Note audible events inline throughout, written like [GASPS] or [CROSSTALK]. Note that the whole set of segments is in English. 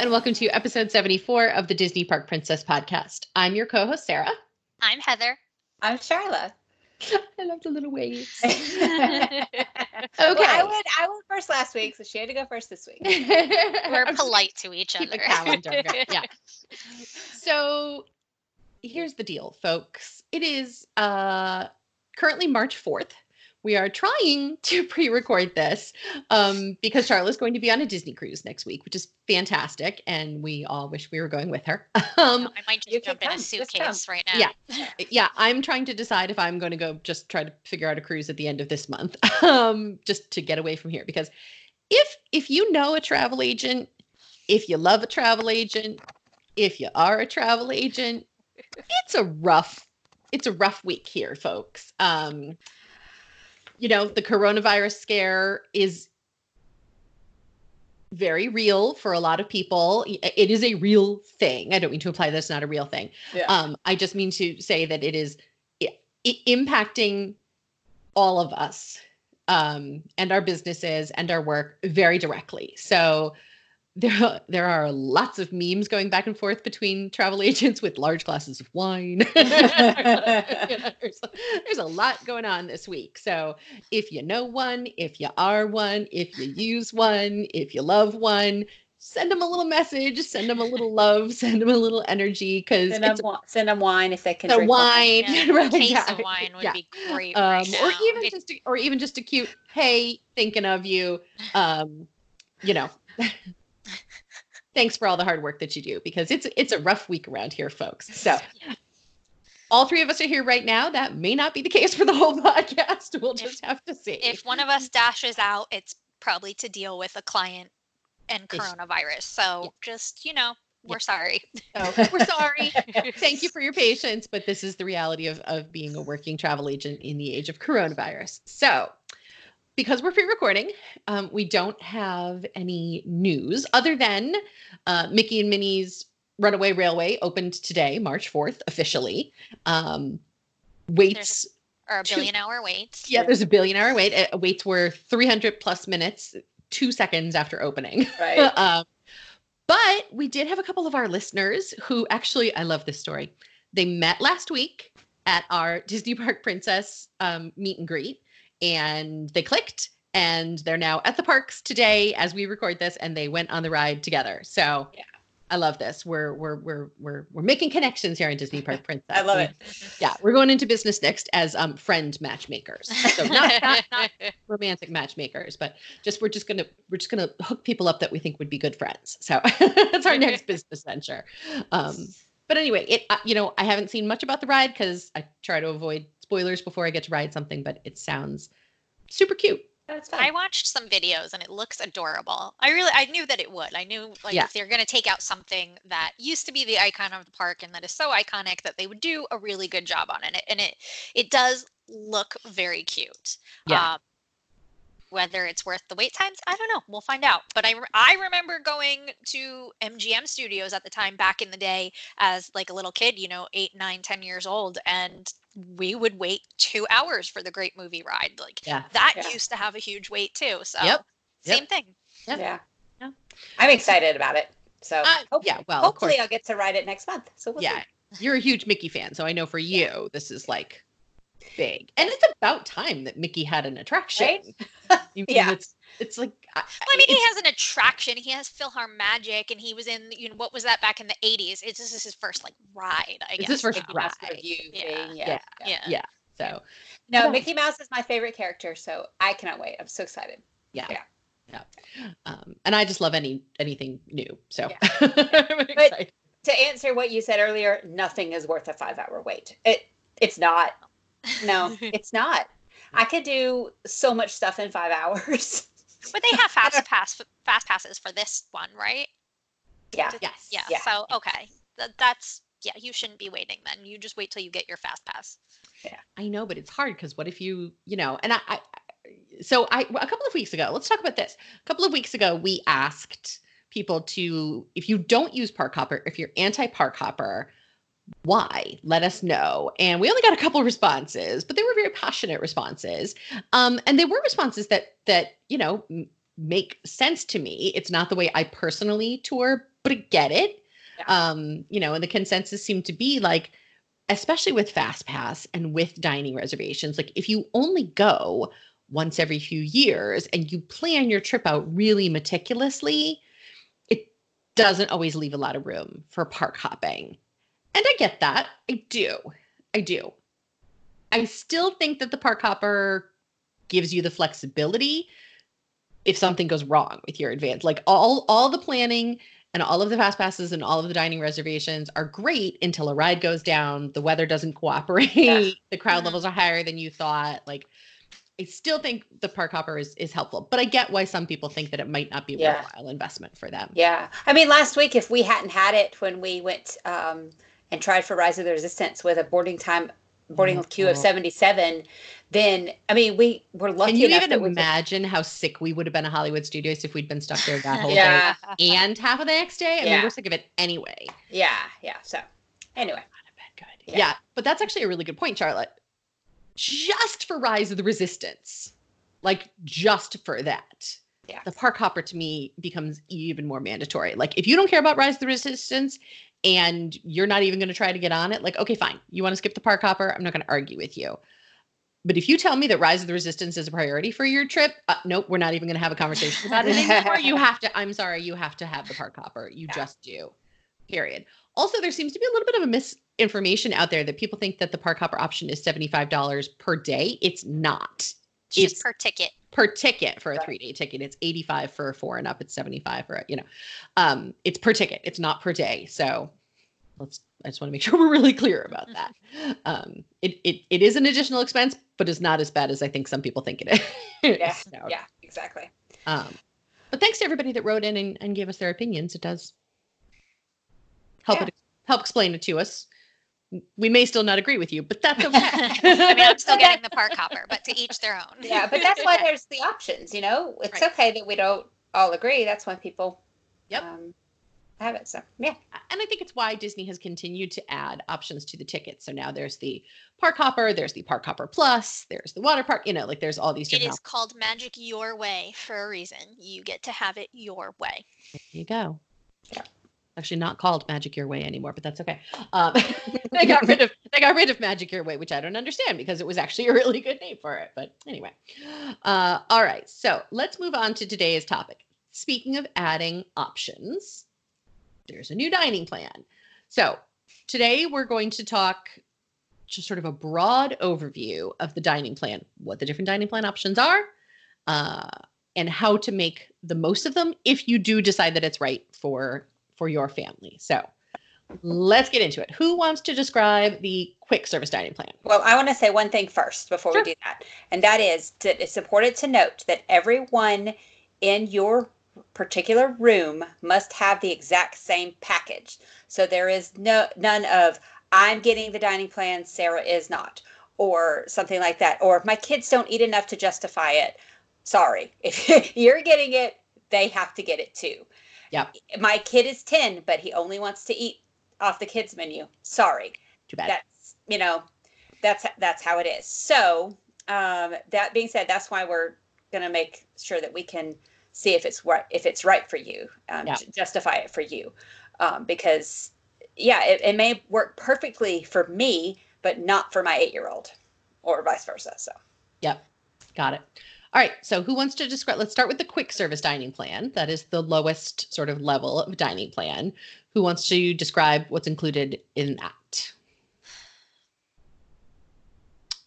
Hello, and welcome to episode 74 of the Disney Park Princess podcast. I'm your co host, Sara. I'm Heather. I'm Sharla. I love the little waves. [LAUGHS] Okay. Well, I went I went first last week, so she had to go first this week. [LAUGHS] We're polite to each other. a calendar. going. [LAUGHS] yeah. So here's the deal, folks. It is uh currently March 4th. We are trying [LAUGHS] to pre-record this um, because Sharla's going to be on a Disney cruise next week, which is fantastic, and we all wish we were going with her. [LAUGHS] Um, I might just jump in a come, suitcase right now. Yeah. yeah, I'm trying to decide if I'm going to go just try to figure out a cruise at the end of this month, [LAUGHS] um, just to get away from here. Because if if you know a travel agent, if you love a travel agent, if you are a travel agent, it's a rough it's a rough week here, folks. Um, you know, the coronavirus scare is very real for a lot of people. It is a real thing. I don't mean to imply that's not a real thing. Yeah. Um, I just mean to say that it is impacting all of us um, and our businesses and our work very directly. So there, there are lots of memes going back and forth between travel agents with large glasses of wine. [LAUGHS] You know, there's, there's a lot going on this week. So if you know one, if you are one, if you use one, if you love one, send them a little message, send them a little love, [LAUGHS] send them a little energy because Send them, it's send them wine if they can drink wine, Yeah, [LAUGHS] right, a case yeah, of wine would yeah. be great um, right or now. even It- just a, or even just a cute hey thinking of you um you know thanks for all the hard work that you do because it's it's a rough week around here folks [LAUGHS] so Yeah. all three of us are here right now that may not be the case for the whole [LAUGHS] podcast we'll If- just have to see if one of us dashes out, it's probably to deal with a client and coronavirus. So Yeah. just, you know, we're sorry. so [LAUGHS] we're sorry thank you for your patience but this is the reality of, of being a working travel agent in the age of coronavirus so because we're pre-recording um, we don't have any news other than uh, mickey and minnie's runaway railway opened today march 4th officially um, waits Or a Two- billion hour wait. yeah there's a billion hour wait uh, waits were 300 plus minutes two seconds after opening Right. [LAUGHS] um, but we did have a couple of our listeners who actually, I love this story. They met last week at our Disney Park Princess um, meet and greet, and they clicked, and they're now at the parks today as we record this, and they went on the ride together. So Yeah. I love this. We're we're we're we're we're making connections here in Disney Park Princess. [LAUGHS] I love it. Yeah, we're going into business next as um friend matchmakers. So not, [LAUGHS] not, not romantic matchmakers, but just we're just gonna we're just gonna hook people up that we think would be good friends. So [LAUGHS] that's our next business venture. Um, but anyway, it uh, you know I haven't seen much about the ride because I try to avoid spoilers before I get to ride something, but it sounds super cute. That's fine. I watched some videos and it looks adorable. I really I knew that it would. I knew like Yeah. if they're gonna take out something that used to be the icon of the park and that is so iconic that they would do a really good job on it. And it it does look very cute. Yeah. Um, whether it's worth the wait times, I don't know. We'll find out. But I, re- I remember going to MGM Studios at the time back in the day as like a little kid, you know, eight, nine, ten years old, and we would wait two hours for the Great Movie Ride. Like Yeah. that Yeah. used to have a huge wait too. So Yep. same Yep. thing. Yeah. yeah. Yeah. I'm excited about it. So Uh, hope- yeah, well, hopefully course. I'll get to ride it next month. So we'll yeah, see. you're a huge Mickey fan, so I know for you this is like big, and it's about time that Mickey had an attraction. Right? [LAUGHS] Mean, Yeah. it's it's like I, Well, I mean, he has an attraction. He has Philhar Magic, and he was in, you know, what was that back in the 80s? It's this is his first like ride, I It's guess. his first Mickey ride. Mouse. That's the view Yeah. thing. Yeah. Yeah. Yeah. yeah. So No, Yeah. Mickey Mouse is my favorite character, so I cannot wait. I'm so excited. yeah, Yeah. yeah. Um, and I just love any anything new. So Yeah. [LAUGHS] I'm. To answer what you said earlier, nothing is worth a five hour wait. It it's not. No, [LAUGHS] it's not. I could do so much stuff in five hours. [LAUGHS] But they have fast [LAUGHS] pass fast passes for this one, right? yeah. yes, Yeah. Yeah. So okay, Th- that's yeah. You shouldn't be waiting then. You just wait till you get your fast pass. Yeah, I know, but it's hard because what if you, you know, and I, I so I a couple of weeks ago, let's talk about this. A couple of weeks ago, we asked people to, if you don't use Park Hopper, if you're anti Park Hopper, why? Let us know. And we only got a couple of responses, but they were very passionate responses. Um, and they were responses that that you know m- make sense to me. It's not the way I personally tour, but I get it. Yeah. Um, you know, and the consensus seemed to be like, especially with Fast Pass and with dining reservations, like if you only go once every few years and you plan your trip out really meticulously, it doesn't always leave a lot of room for park hopping. And I get that. I do. I do. I still think that the park hopper gives you the flexibility if something goes wrong with your advance. Like all all the planning and all of the fast passes and all of the dining reservations are great until a ride goes down, the weather doesn't cooperate, Yeah. [LAUGHS] the crowd Mhm. levels are higher than you thought. Like I still think the park hopper is is helpful, but I get why some people think that it might not be a Yeah. worthwhile investment for them. Yeah. I mean, last week, if we hadn't had it when we went um, and tried for Rise of the Resistance with a boarding time, boarding queue of Mhm. 77, then, I mean, we were lucky Can you enough even that we could- imagine how sick we would have been at Hollywood Studios if we'd been stuck there that [LAUGHS] whole Yeah. day and half of the next day? I mean, we're sick of it anyway. Yeah. Yeah. So, anyway. Good. Yeah. Yeah. but that's actually a really good point, Sharla. Just for Rise of the Resistance, like just for that, Yeah. the park hopper to me becomes even more mandatory. Like if you don't care about Rise of the Resistance and you're not even going to try to get on it, like okay, fine, you want to skip the park hopper, I'm not going to argue with you. But if you tell me that Rise of the Resistance is a priority for your trip, uh, nope, we're not even going to have a conversation about it anymore. you have to. I'm sorry, you have to have the park hopper. You Yeah. just do. Period. Also, there seems to be a little bit of a misinformation out there that people think that the park hopper option is $75 per day. It's not It's It's- just per ticket. Per ticket for a three day ticket. It's 85 for a four and up. It's 75 for, a- you know, um, it's per ticket. It's not per day. So let's, I just want to make [LAUGHS] sure we're really clear about that. Um, it, it, it is an additional expense, but it's not as bad as I think some people think it is. Yeah. [LAUGHS] So, Yeah. Exactly. um, but thanks to everybody that wrote in and, and gave us their opinions. It does help Yeah. it help explain it to us. We may still not agree with you, but that's okay. [LAUGHS] I mean, I'm still [LAUGHS] getting the park hopper, but to each their own. Yeah. But that's why [LAUGHS] there's the options, you know? It's Right. okay that we don't all agree. That's why people Yep. um, have it. So, yeah. and I think it's why Disney has continued to add options to the tickets. So now there's the Park Hopper, there's the Park Hopper Plus, there's the Water Park. You know, like there's all these It different. is called Magic Your Way for a reason. You get to have it your way. There you go. Yeah. Actually, not called Magic Your Way anymore, but that's okay. Um, [LAUGHS] they got rid of they got rid of Magic Your Way, which I don't understand because it was actually a really good name for it. But anyway, uh, all right. So let's move on to today's topic. Speaking of adding options, there's a new dining plan. So today we're going to talk just sort of a broad overview of the dining plan, what the different dining plan options are, uh, and how to make the most of them if you do decide that it's right for for your family. So let's get into it. Who wants to describe the quick service dining plan? Well, I want to say one thing first before Sure. we do that, and that is that it's important to note that everyone in your particular room must have the exact same package. So there is no none of I'm getting the dining plan, Sara is not, or something like that, or my kids don't eat enough to justify it. Sorry, [LAUGHS] if you're getting it, they have to get it too. Yep. My kid is 10, but he only wants to eat off the kids menu. Sorry Too bad. that's you know that's that's how it is so um that being said that's why we're going to make sure that we can see if it's right if it's right for you um, Yeah. justify it for you um, because yeah it, it may work perfectly for me but not for my eight year old or vice versa so Yep. Got it. All right. So who wants to describe? Let's start with the quick service dining plan. That is the lowest sort of level of dining plan. Who wants to describe what's included in that?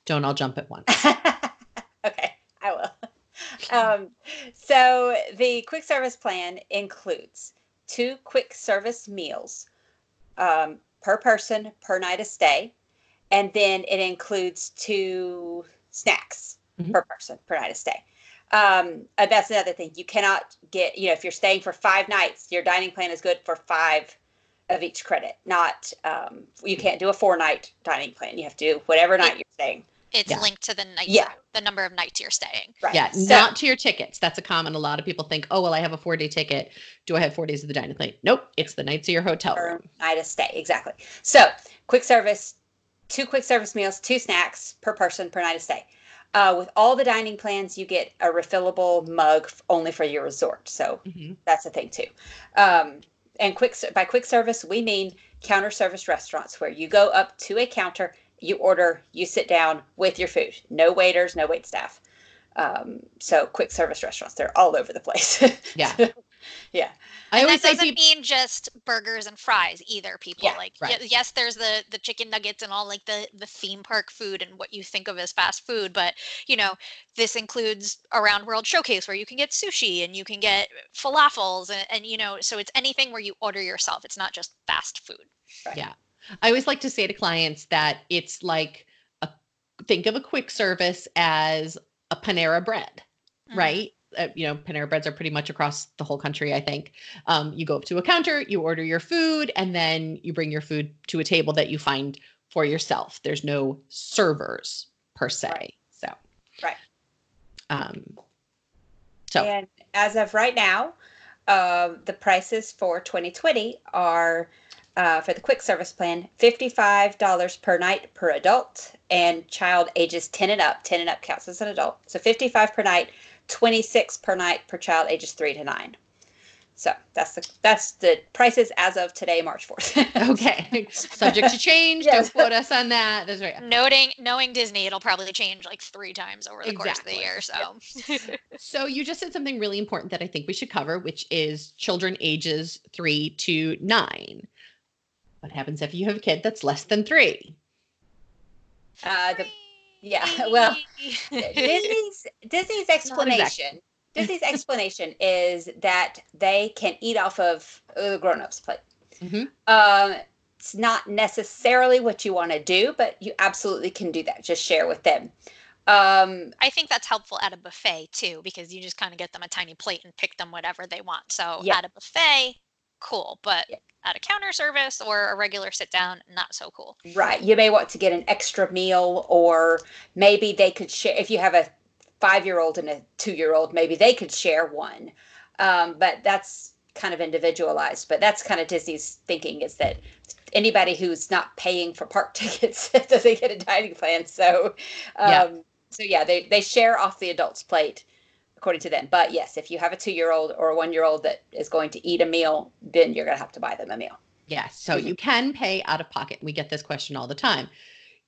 Don't all jump at once. [LAUGHS] okay, I will. Um, so the quick service plan includes two quick service meals um, per person per night of stay, and then it includes two snacks Mhm. per person per night of stay. Um, and that's another thing. You cannot get, you know, if you're staying for five nights, your dining plan is good for five of each credit. Not, um, you can't do a four night dining plan. You have to do whatever night you're staying. It's Yeah. linked to the night, Yeah. the number of nights you're staying. Right. Yeah, So- not to your tickets. That's a common. A lot of people think, oh, well, I have a four day ticket. Do I have four days of the dining plan? Nope. It's the nights of your hotel per room. night of stay. Exactly. So, quick service, two quick service meals, two snacks per person per night of stay. Uh, with all the dining plans, you get a refillable mug only for your resort. So Mhm. that's a thing too. Um, and quick by quick service, we mean counter service restaurants where you go up to a counter, you order, you sit down with your food. No waiters, no wait staff. Um, so quick service restaurants, they're all over the place. [LAUGHS] Yeah. [LAUGHS] yeah. I and always that doesn't people, mean just burgers and fries either people Yeah, like right. y- yes there's the the chicken nuggets and all like the the theme park food and what you think of as fast food but you know this includes around world showcase where you can get sushi and you can get falafels and, and you know so it's anything where you order yourself it's not just fast food Yeah. I always like to say to clients that it's like a think of a quick service as a Panera bread. Mhm. right? Uh, you know, Panera breads are pretty much across the whole country, I think. Um, you go up to a counter, you order your food, and then you bring your food to a table that you find for yourself. There's no servers per se. Right. So, Right. Um, so, And as of right now, um, the prices for 2020 are uh, for the quick service plan $55 per night per adult and child ages 10 and up. 10 and up counts as an adult. So 55 per night, 26 per night per child ages 3 to 9. So that's the that's the prices as of today, March 4th. [LAUGHS] okay. Subject to change. Yes. Don't quote us on that. That's right. noting knowing disney it'll probably change like three times over the course of the year so [LAUGHS] So you just said something really important that I think we should cover, which is children ages three to nine. What happens if you have a kid that's less than three? Uh, the, yeah, [LAUGHS] well, Disney's [LAUGHS] Disney's explanation. Disney's [LAUGHS] explanation is that they can eat off of uh, the grown-ups' plate. Mhm. Um, it's not necessarily what you want to do, but you absolutely can do that. Just share with them. Um, I think that's helpful at a buffet too, because you just kind of get them a tiny plate and pick them whatever they want. So Yeah. at a buffet, cool, but Yeah. at a counter service or a regular sit down, not so cool. right. You may want to get an extra meal, or maybe they could share. If you have a five-year-old and a two-year-old, maybe they could share one. Um, but that's kind of individualized. But that's kind of Disney's thinking is that anybody who's not paying for park [LAUGHS] tickets [LAUGHS] doesn't get a dining plan. So, um, Yeah. so yeah, they they share off the adult's plate according to them. But yes, if you have a two-year-old or a one-year-old that is going to eat a meal, then you're going to have to buy them a meal. Yes. So Mhm. you can pay out of pocket. We get this question all the time.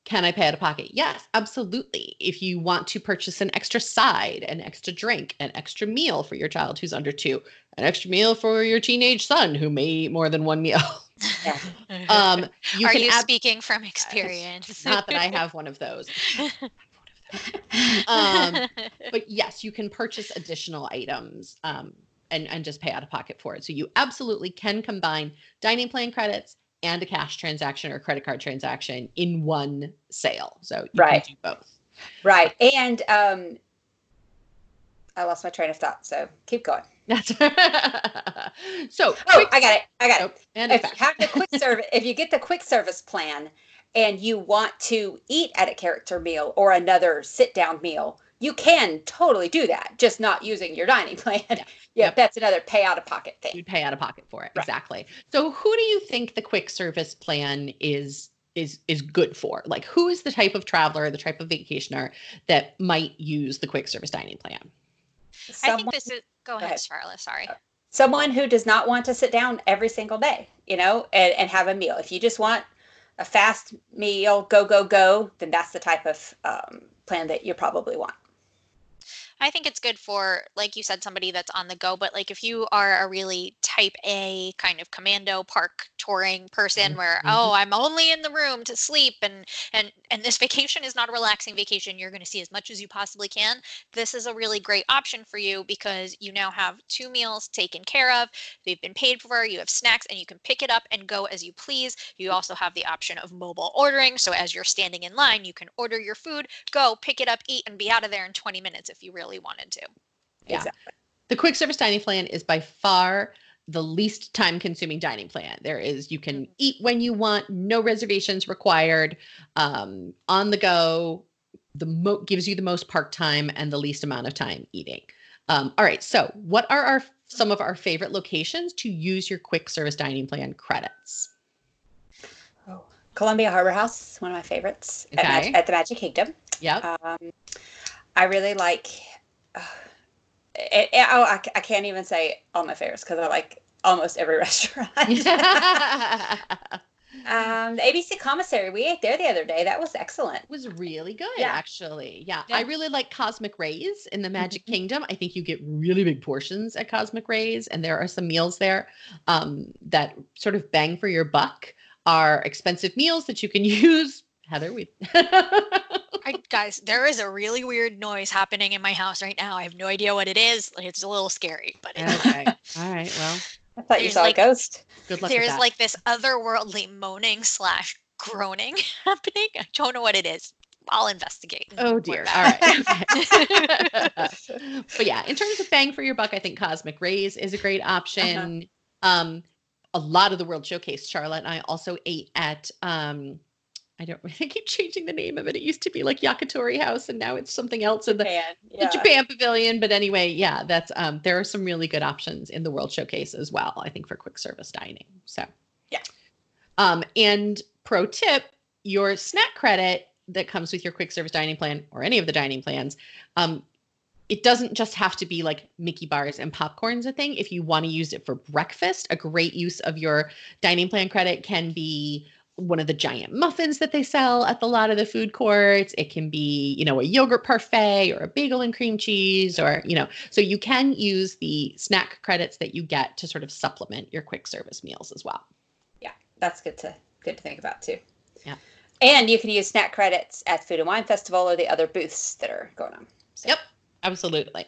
Can I pay out of pocket? Yes, absolutely. If you want to purchase an extra side, an extra drink, an extra meal for your child who's under two, an extra meal for your teenage son who may eat more than one meal. [LAUGHS] Yeah. Um, you Are can you ab- speaking from [LAUGHS] experience? not that I have one of those. [LAUGHS] [LAUGHS] Um, [LAUGHS] but yes, you can purchase additional items um, and and just pay out of pocket for it. So you absolutely can combine dining plan credits and a cash transaction or credit card transaction in one sale. So you Right. can do both. Right. And um, I lost my train of thought. So keep going. That's [LAUGHS] so. Oh, quick- I got it. I got it. and if you have the quick service, if you get the quick service plan and you want to eat at a character meal or another sit down meal, you can totally do that, just not using your dining [LAUGHS] plan. Yeah, Yep. that's another pay out of pocket thing. you'd pay out of pocket for it Right. exactly so who do you think the quick service plan is is is good for like who is the type of traveler the type of vacationer that might use the quick service dining plan I think this is. Go ahead, ahead. Scarlett. Sorry. someone who does not want to sit down every single day, you know, and, and have a meal. If you just want a fast meal, go, go, go, then that's the type of um, plan that you probably want. I think it's good for, like you said, somebody that's on the go. But like if you are a really type A kind of commando park touring person, where Mhm. oh, I'm only in the room to sleep, and and and this vacation is not a relaxing vacation. You're going to see as much as you possibly can. This is a really great option for you because you now have two meals taken care of. They've been paid for. You have snacks, and you can pick it up and go as you please. You also have the option of mobile ordering. So as you're standing in line, you can order your food, go pick it up, eat, and be out of there in 20 minutes if you really wanted to. Yeah. Exactly. the quick service dining plan is by far the least time consuming dining plan there is you can eat when you want no reservations required um, on the go the mo- gives you the most park time and the least amount of time eating um, all right so what are our some of our favorite locations to use your quick service dining plan credits Oh, Columbia Harbor House is one of my favorites at, Mag- at the Magic Kingdom. Yeah. Um, I really like. Uh, [SIGHS] it, it, oh, I, I can't even say all my favorites because I like almost every [LAUGHS] restaurant. [LAUGHS] Um, the ABC commissary, we ate there the other day. That was excellent. was really good, Yeah. actually. Yeah. Yeah. I really like Cosmic Rays in the Magic Mhm. Kingdom. I think you get really big portions at Cosmic Rays, and there are some meals there um, that sort of bang for your buck, are expensive meals that you can [LAUGHS] use. Heather, we. I, guys, there is a really weird noise happening in my house right now. I have no idea what it is. It's a little scary, but it's, okay. [LAUGHS] All right. Well, I thought you There's saw like- a ghost. good luck with there's that. like this otherworldly moaning slash groaning [LAUGHS] happening. I don't know what it is. I'll investigate. Oh dear. All right. [LAUGHS] But yeah, in terms of bang for your buck, I think Cosmic Rays is a great option. Um, a lot of the World Showcase, Sharla and I also ate at um, I don't [LAUGHS] I keep changing the name of it. It used to be like Yakitori House and now it's something else in the, Japan. the Japan Pavilion. But anyway, yeah, that's um there are some really good options in the World Showcase as well, I think, for quick service dining. So Yeah. Um, and pro tip, your snack credit that comes with your quick service dining plan or any of the dining plans, um, it doesn't just have to be like Mickey bars and popcorn's a thing. If you want to use it for breakfast, a great use of your dining plan credit can be one of the giant muffins that they sell at the lot of the food courts. It can be, you know, a yogurt parfait or a bagel and cream cheese or, you know, so you can use the snack credits that you get to sort of supplement your quick service meals as well. Yeah, that's good to good to think about too. Yeah. And you can use snack credits at Food and Wine Festival or the other booths that are going on. So, Yep. Absolutely.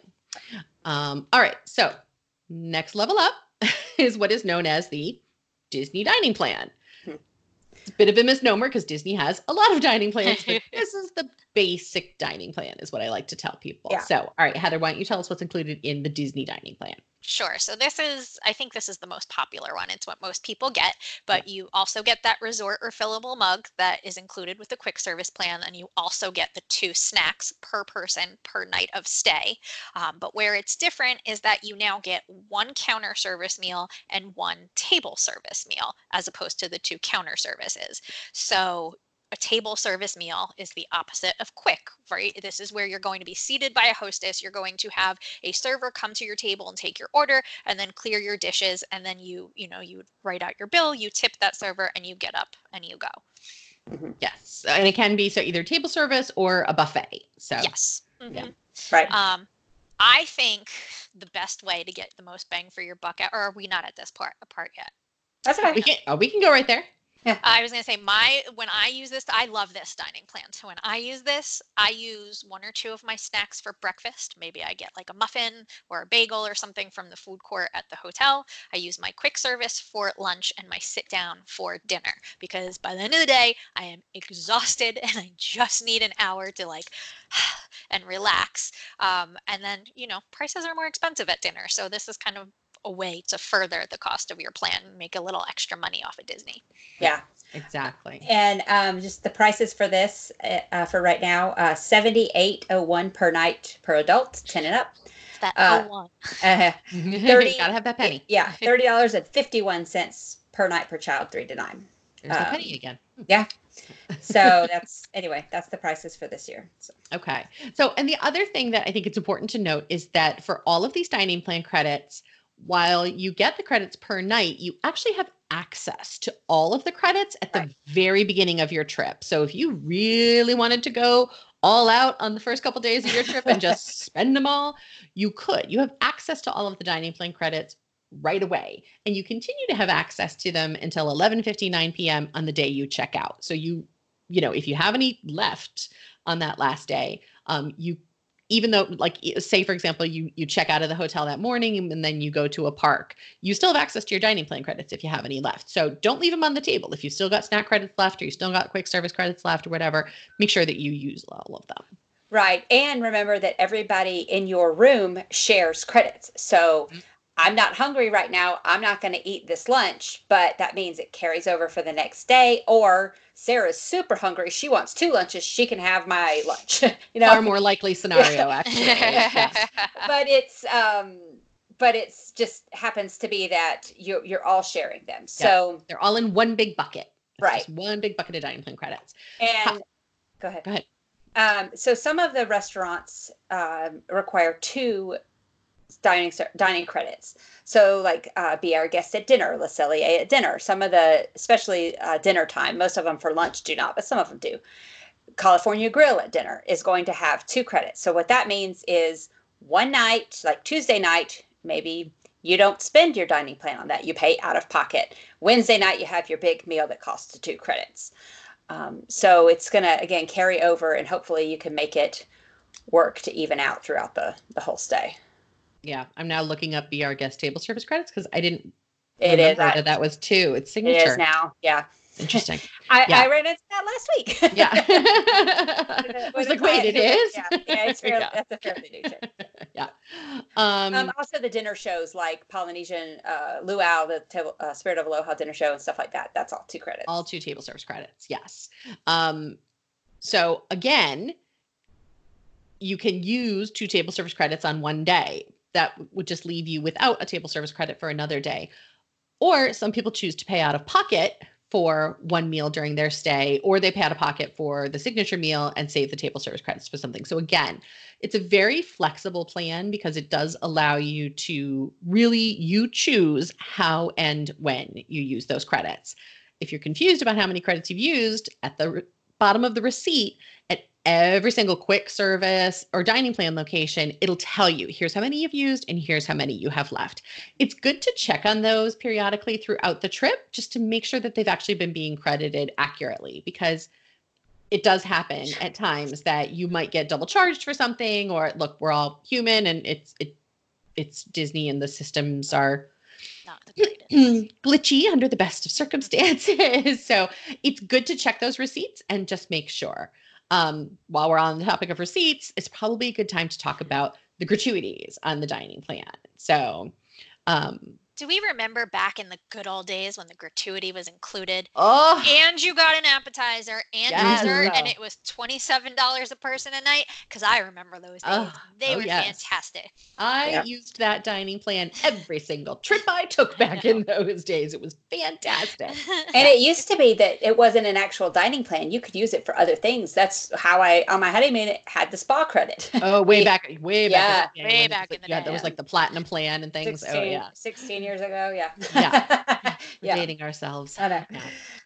Um, all right. So, next level up [LAUGHS] is what is known as the Disney dining plan. It's a bit of a misnomer because Disney has a lot of dining plans, but [LAUGHS] this is the basic dining plan, is what I like to tell people. Yeah. So, all right, Heather, why don't you tell us what's included in the Disney dining plan? Sure. So this is, I think this is the most popular one. It's what most people get, but you also get that resort refillable mug that is included with the quick service plan, and you also get the two snacks per person per night of stay. Um, but where it's different is that you now get one counter service meal and one table service meal, as opposed to the two counter services. So a table service meal is the opposite of quick, right? This is where you're going to be seated by a hostess. You're going to have a server come to your table and take your order and then clear your dishes and then you you know you write out your bill you tip that server and you get up and you go Yes. And it can be so either table service or a buffet. So, yes Yeah. Mhm. Right. um i think the best way to get the most bang for your buck out or are we not at this part part yet That's okay. we can, oh, we can go right there. I was going to say my when I use this I love this dining plan. So when I use this, I use one or two of my snacks for breakfast. Maybe I get like a muffin or a bagel or something from the food court at the hotel. I use my quick service for lunch and my sit down for dinner because by the end of the day, I am exhausted [LAUGHS] and I just need an hour to like [SIGHS] and relax. Um, and then, you know, prices are more expensive at dinner. So this is kind of a way to further the cost of your plan and make a little extra money off of Disney. Yeah. Exactly. And um, just the prices for this uh, uh, for right now: uh, seventy-eight oh one per night per adult, ten and up. That Uh, oh one. Uh, [LAUGHS] Thirty. Gotta have that penny. yeah, thirty dollars and fifty-one cents per night per child, three to nine. There's the um, penny again. Yeah. [LAUGHS] so that's anyway. That's the prices for this year. So, Okay. So, and the other thing that I think it's important to note is that for all of these dining plan credits, while you get the credits per night, you actually have access to all of the credits at the Right. very beginning of your trip. So, if you really wanted to go all out on the first couple days of your trip and just [LAUGHS] spend them all, you could. You have access to all of the dining plan credits right away and you continue to have access to them until 11:59 p.m. on the day you check out. So you you know, if you have any left on that last day, um, you even though like say for example you you check out of the hotel that morning and then you go to a park you still have access to your dining plan credits if you have any left so don't leave them on the table if you still got snack credits left or you still got quick service credits left or whatever make sure that you use all of them right, and remember that everybody in your room shares credits. So. Mm-hmm. I'm not hungry right now. I'm not going to eat this lunch, but that means it carries over for the next day. Or Sara's super hungry. She wants two lunches. She can have my lunch. [LAUGHS] you know, far more likely scenario [LAUGHS] actually yes. [LAUGHS] but it's um but it's just happens to be that you're you're all sharing them so they're all in one big bucket It's Right. just one big bucket of dining plan credits and go ahead Go ahead. Um, so some of the restaurants um, require two dining dining credits. So like uh, be our guest at dinner, Le Cellier at dinner. Some of the, especially uh, dinner time, most of them for lunch do not, but some of them do. California Grill at dinner is going to have two credits. So what that means is one night, like Tuesday night, maybe you don't spend your dining plan on that. You pay out of pocket. Wednesday night, you have your big meal that costs two credits. Um, so it's going to, again, carry over and hopefully you can make it work to even out throughout the, the whole stay. Yeah, I'm now looking up Be Our Guest table service credits because I didn't It is. that that was two. It's signature. is now. Yeah. Interesting. [LAUGHS] I, Yeah. I ran into that last week. [LAUGHS] Yeah. [LAUGHS] I was like, wait, it client? Yeah, yeah it's fairly, Yeah. that's a fairly new term. yeah. Um, Um, also, the dinner shows like Polynesian uh, Luau, the table, uh, Spirit of Aloha dinner show, and stuff like that. That's all two credits. all two table service credits. Yes. Um, so again, you can use two table service credits on one day. That would just leave you without a table service credit for another day. Or some people choose to pay out of pocket for one meal during their stay, or they pay out of pocket for the signature meal and save the table service credits for something. So again, it's a very flexible plan because it does allow you to really you choose how and when you use those credits. If you're confused about how many credits you've used, at the re- bottom of the receipt, at every single quick service or dining plan location, it'll tell you here's how many you've used and here's how many you have left. It's good to check on those periodically throughout the trip just to make sure that they've actually been being credited accurately because it does happen at times that you might get double charged for something or look we're all human and it's it it's Disney and the systems are Not the [CLEARS THROAT] glitchy under the best of circumstances. [LAUGHS] so it's good to check those receipts and just make sure. Um, while we're on the topic of receipts, it's probably a good time to talk about the gratuities on the dining plan. So, um, Do we remember back in the good old days when the gratuity was included? oh, And you got an appetizer and Yes. dessert, and it was twenty-seven dollars a person a night. Because I remember those days; Oh, they oh, were yes. fantastic. I Yeah. used that dining plan every single trip I took back in those days. It was fantastic. [LAUGHS] And it used to be that it wasn't an actual dining plan. You could use it for other things. That's how I, on my honeymoon, had the spa credit. Oh, way [LAUGHS] back, way back, Yeah, in the day way back was in the yeah, day. there was like the platinum plan and things. 16, Oh yeah, 16 years ago. Yeah. Yeah. [LAUGHS] yeah. dating ourselves. I know. now.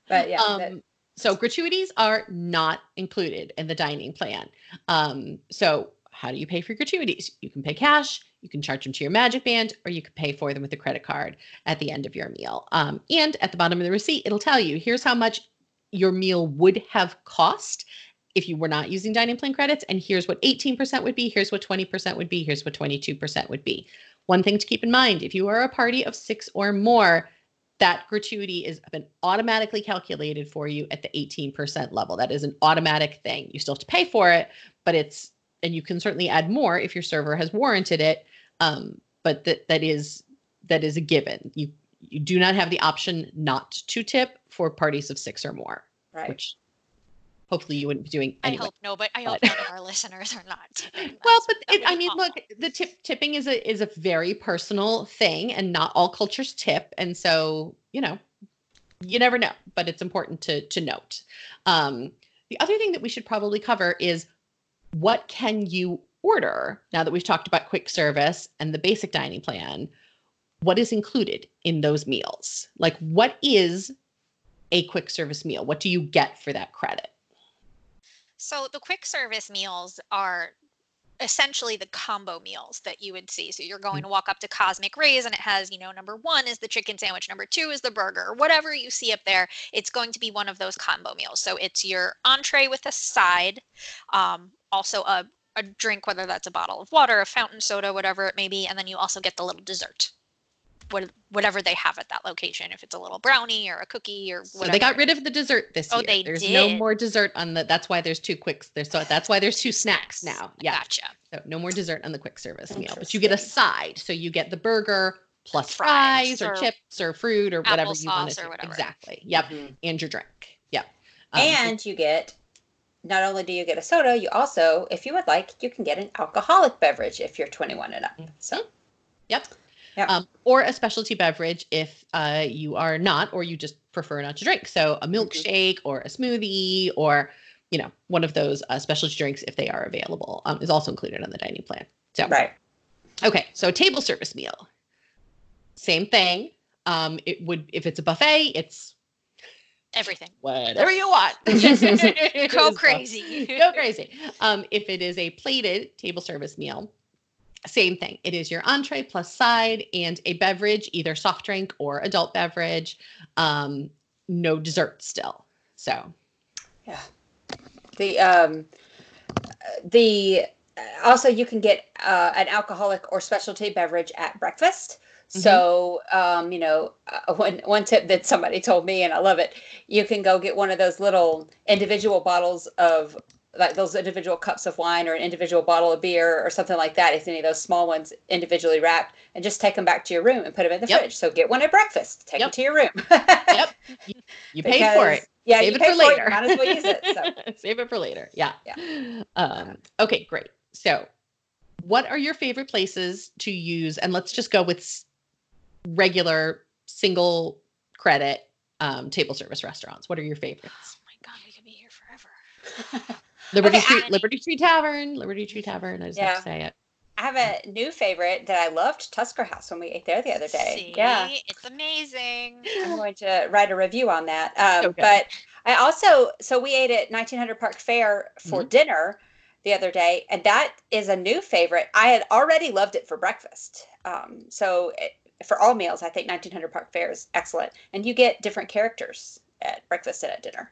But yeah. that- um, so gratuities are not included in the dining plan. Um, so how do you pay for gratuities? You can pay cash, you can charge them to your Magic Band, or you can pay for them with a credit card at the end of your meal. Um, and at the bottom of the receipt, it'll tell you here's how much your meal would have cost if you were not using dining plan credits, and here's what 18% would be, here's what 20% would be, here's what 22% would be. One thing to keep in mind if you are a party of six or more, that gratuity is been automatically calculated for you at the 18% level. That is an automatic thing. You still have to pay for it, but it's and you can certainly add more if your server has warranted it. Um, but that that is that is a given. You you do not have the option not to tip for parties of six or more, right. which hopefully you wouldn't be doing I hope no, but I hope none of [LAUGHS] our listeners are not. Well, but it, I mean, awful. look, the tip tipping is a is a very personal thing, and not all cultures tip, and so you know, you never know. But it's important to to note. Um, the other thing that we should probably cover is what can you order now that we've talked about quick service and the basic dining plan. What is included in those meals? Like, what is a quick service meal? What do you get for that credit? So the quick service meals are essentially the combo meals that you would see. So you're Mm. going to walk up to Cosmic Rays and it has, you know, number one is the chicken sandwich, number two is the burger, whatever you see up there, it's going to be one of those combo meals. So it's your entree with a side, um, also a, a drink, whether that's a bottle of water, a fountain soda, whatever it may be, and then you also get the little dessert. What, whatever they have at that location, if it's a little brownie or a cookie or whatever. So they got rid of the dessert this Oh, year. they there's no more dessert on the. That's why there's two quicks. There's so that's why there's two snacks now. Yeah, Gotcha. so no more dessert on the quick service meal, but you get a side. So you get the burger plus Fries fries, or, or chips or fruit or whatever you want to or. Exactly. Yep. Mhm. And your drink. Yep. Um, and you get not only do you get a soda, you also, if you would like, you can get an alcoholic beverage if you're 21 and up. So Yep. Yep. Um, or a specialty beverage if uh, you are not, or you just prefer not to drink. So a milkshake or a smoothie or you know, one of those uh, specialty drinks, if they are available, um, is also included on the dining plan. So, Right. okay, so table service meal, same thing. Um, it would if it's a buffet, it's Everything. whatever you want. [LAUGHS] Go crazy. Go crazy. Um, if it is a plated table service meal, same thing. It is your entree plus side and a beverage, either soft drink or adult beverage. Um, no dessert still. So yeah. The um, the also you can get uh, an alcoholic or specialty beverage at breakfast. So um, you know, uh, one one tip that somebody told me, and I love it. You can go get one of those little individual bottles of like those individual cups of wine or an individual bottle of beer or something like that. If any of those small ones individually wrapped, and just take them back to your room and put them in the Yep. fridge. So get one at breakfast. Take Yep. it to your room. Yep. you paid for it. Yeah, Save you it paid for for later. it. Might as well use it. So. [LAUGHS] Save it for later. Yeah. Yeah. Um, okay, great. So, what are your favorite places to use? And let's just go with regular single credit um, table service restaurants. What are your favorites? Oh my god, we could be here forever. [LAUGHS] Liberty Okay, Tree, I- Liberty Tree Tavern, Liberty Tree Tavern. I just have Yeah. to say it. I have a new favorite that I loved, Tusker House, when we ate there the other day. See, Yeah, it's amazing. I'm going to write a review on that. Um, So good. but I also, so we ate at 1900 Park Fare for Mhm. dinner the other day, and that is a new favorite. I had already loved it for breakfast. Um, so it, for all meals, I think 1900 Park Fare is excellent, and you get different characters at breakfast and at dinner.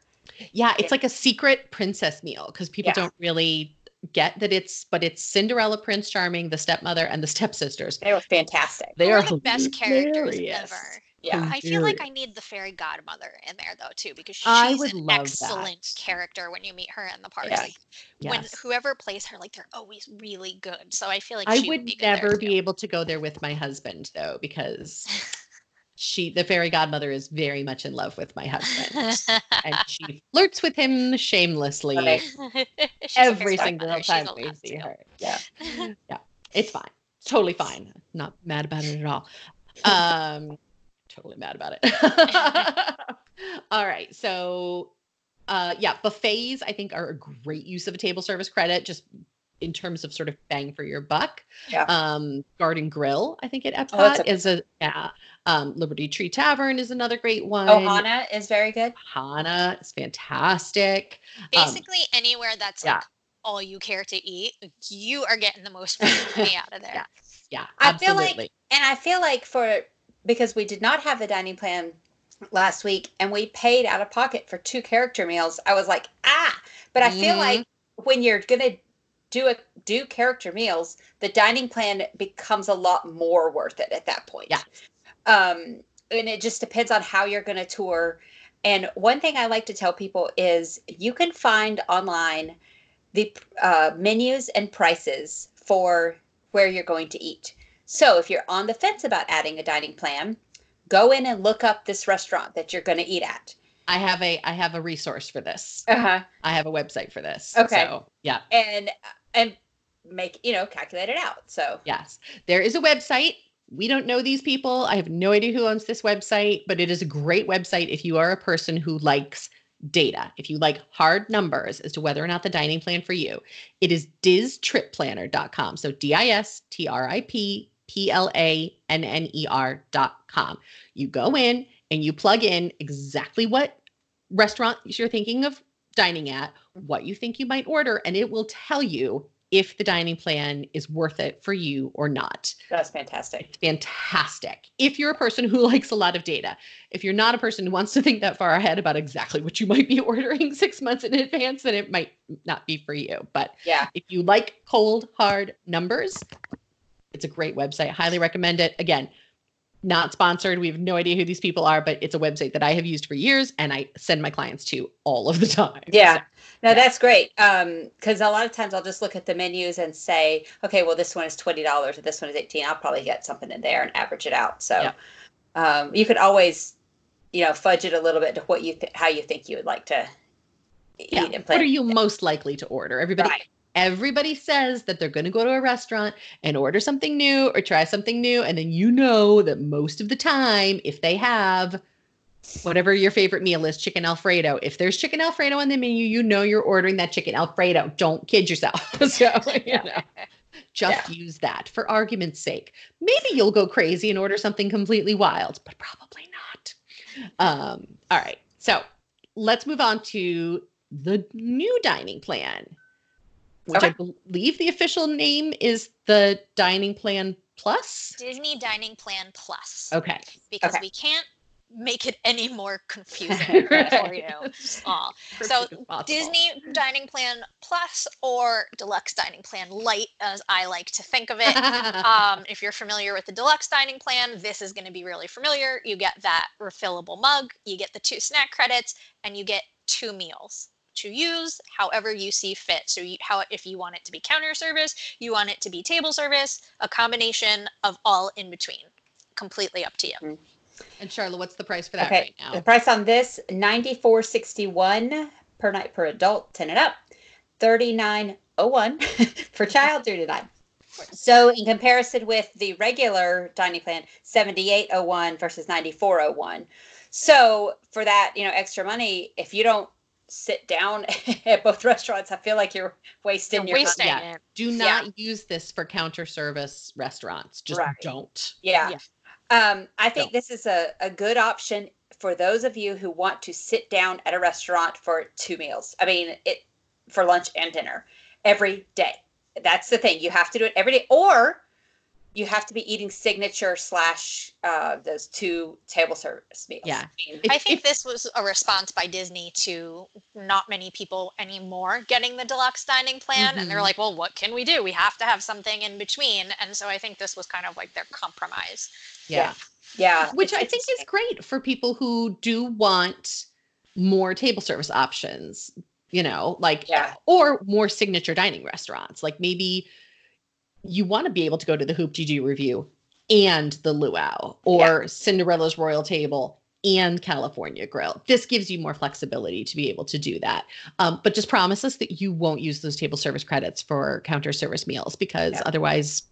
Yeah, it's Yeah. like a secret princess meal because people Yeah. don't really get that it's, but it's Cinderella, Prince Charming, the stepmother, and the stepsisters. They were fantastic. They Who are the best characters hilarious. ever. Yeah. I feel like I need the fairy godmother in there though too because she's an excellent that. character when you meet her in the park. Yeah. Like when whoever plays her, like they're always really good. So I feel like I she would be good there, never be too. able to go there with my husband though, because [LAUGHS] she, the fairy godmother, is very much in love with my husband, and she flirts with him shamelessly Okay. [LAUGHS] She's a every single godmother, she's time we see to. her. Yeah, yeah, it's fine, totally fine. Not mad about it at all. Um, totally mad about it. [LAUGHS] all right, so uh, yeah, buffets I think are a great use of a table service credit, just in terms of sort of bang for your buck. Yeah. Um, Garden Grill, I think at Epcot Oh, a- is a yeah. Um, Liberty Tree Tavern is another great one. Ohana is very good. Hana is fantastic. Um, Basically anywhere that's yeah. like all you care to eat, you are getting the most money [LAUGHS] out of there. Yeah. Yeah, I feel like- And I feel like for because we did not have the dining plan last week and we paid out of pocket for two character meals, I was like, ah. But I feel Mhm. like when you're gonna do a do character meals, the dining plan becomes a lot more worth it at that point. Yeah. Um, and it just depends on how you're gonna tour. And one thing I like to tell people is you can find online the uh, menus and prices for where you're going to eat. So if you're on the fence about adding a dining plan, go in and look up this restaurant that you're going to eat at. I have a I have a resource for this. Uh-huh. I have a website for this. Okay. So yeah, And and make, you know, calculate it out. So yes. There is a website. We don't know these people. I have no idea who owns this website, but it is a great website if you are a person who likes data. If you like hard numbers as to whether or not the dining plan for you, it is distripplanner.com. So D I S T R I P P L A N N E R.com. You go in and you plug in exactly what restaurant you're thinking of dining at, what you think you might order, and it will tell you if the dining plan is worth it for you or not. that's fantastic. It's fantastic. If you're a person who [LAUGHS] likes a lot of data, if you're not a person who wants to think that far ahead about exactly what you might be [LAUGHS] ordering six months in advance, then it might not be for you. But Yeah. if you like cold, hard numbers, it's a great website. Highly recommend it. Again, not sponsored. We have no idea who these people are, but it's a website that I have used for years and I send my clients to all of the [LAUGHS] time. Yeah. So, No, Yeah. that's great. Um, because a lot of times I'll just look at the menus and say, okay, well, this one is twenty dollars or this one is eighteen. I'll probably get something in there and average it out. So, Yeah. um, you could always, you know, fudge it a little bit to what you th- how you think you would like to eat yeah. and What are you most likely to order? Everybody Right. Everybody says that they're going to go to a restaurant and order something new or try something new and then you know that most of the time if they have whatever your favorite meal is, chicken Alfredo. If there's chicken Alfredo on the menu, you know you're ordering that chicken Alfredo. Don't kid yourself. [LAUGHS] so, you know, just use that for argument's sake. Maybe you'll go crazy and order something completely wild, but probably not. Um, all right. So let's move on to the new dining plan, which Okay. I believe the official name is the Dining Plan Plus. Disney Dining Plan Plus. Okay. Because Okay. we can't make it any more confusing [LAUGHS] for you all. So Perfect as possible. Disney Dining Plan Plus or Deluxe Dining Plan Light, as I like to think of it. [LAUGHS] um, if you're familiar with the deluxe dining plan, this is going to be really familiar. You get that refillable mug, you get the two snack credits, and you get two meals to use however you see fit. So, you, how if you want it to be counter service, you want it to be table service, a combination of all in between. Completely up to you. Mm. and Sharla, what's the price for that Okay, right now? the price on this ninety four sixty one per night per adult, ten and up, thirty nine oh one [LAUGHS] for child, thirty nine. So in comparison with the regular dining plan, seventy eight oh one versus ninety four oh one. So for that, you know, extra money, if you don't sit down [LAUGHS] at both restaurants, I feel like you're wasting You're your wasting money. Yeah. Do not use this for counter service restaurants. Just Right. don't. Yeah. Um, I think So- this is a, a good option for those of you who want to sit down at a restaurant for two meals. I mean, it for lunch and dinner every day. That's the thing. You have to do it every day, or you have to be eating signature slash uh, those two table service meals. Yeah. I mean, I think this was a response by Disney to not many people anymore getting the deluxe dining plan. And they're Mhm. like, well, what can we do? We have to have something in between. And so I think this was kind of like their compromise. yeah. yeah. Which it's- I think is great for people who do want more table service options, you know, like, Yeah. or more signature dining restaurants. Like maybe you want to be able to go to the Hoop-Dee-Doo Revue and the Luau or Cinderella's Royal Table and California Grill. This gives you more flexibility to be able to do that. Um, but just promise us that you won't use those table service credits for counter service meals because Yeah. otherwise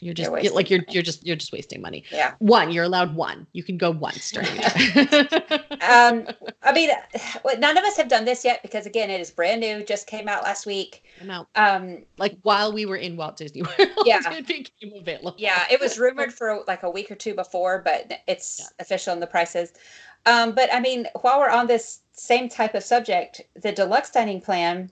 you're just You're you're like you're money. you're just you're just wasting money. yeah. One, you're allowed one. You can go once during the Um, I mean, none of us have done this yet because again, it is brand new. Just came out last week. I'm out. Um, Like while we were in Walt Disney World, [LAUGHS] Yeah. it became available. Yeah, it was rumored for like a week or two before, but it's Yeah. official in the prices. Um, but I mean, while we're on this same type of subject, the deluxe dining plan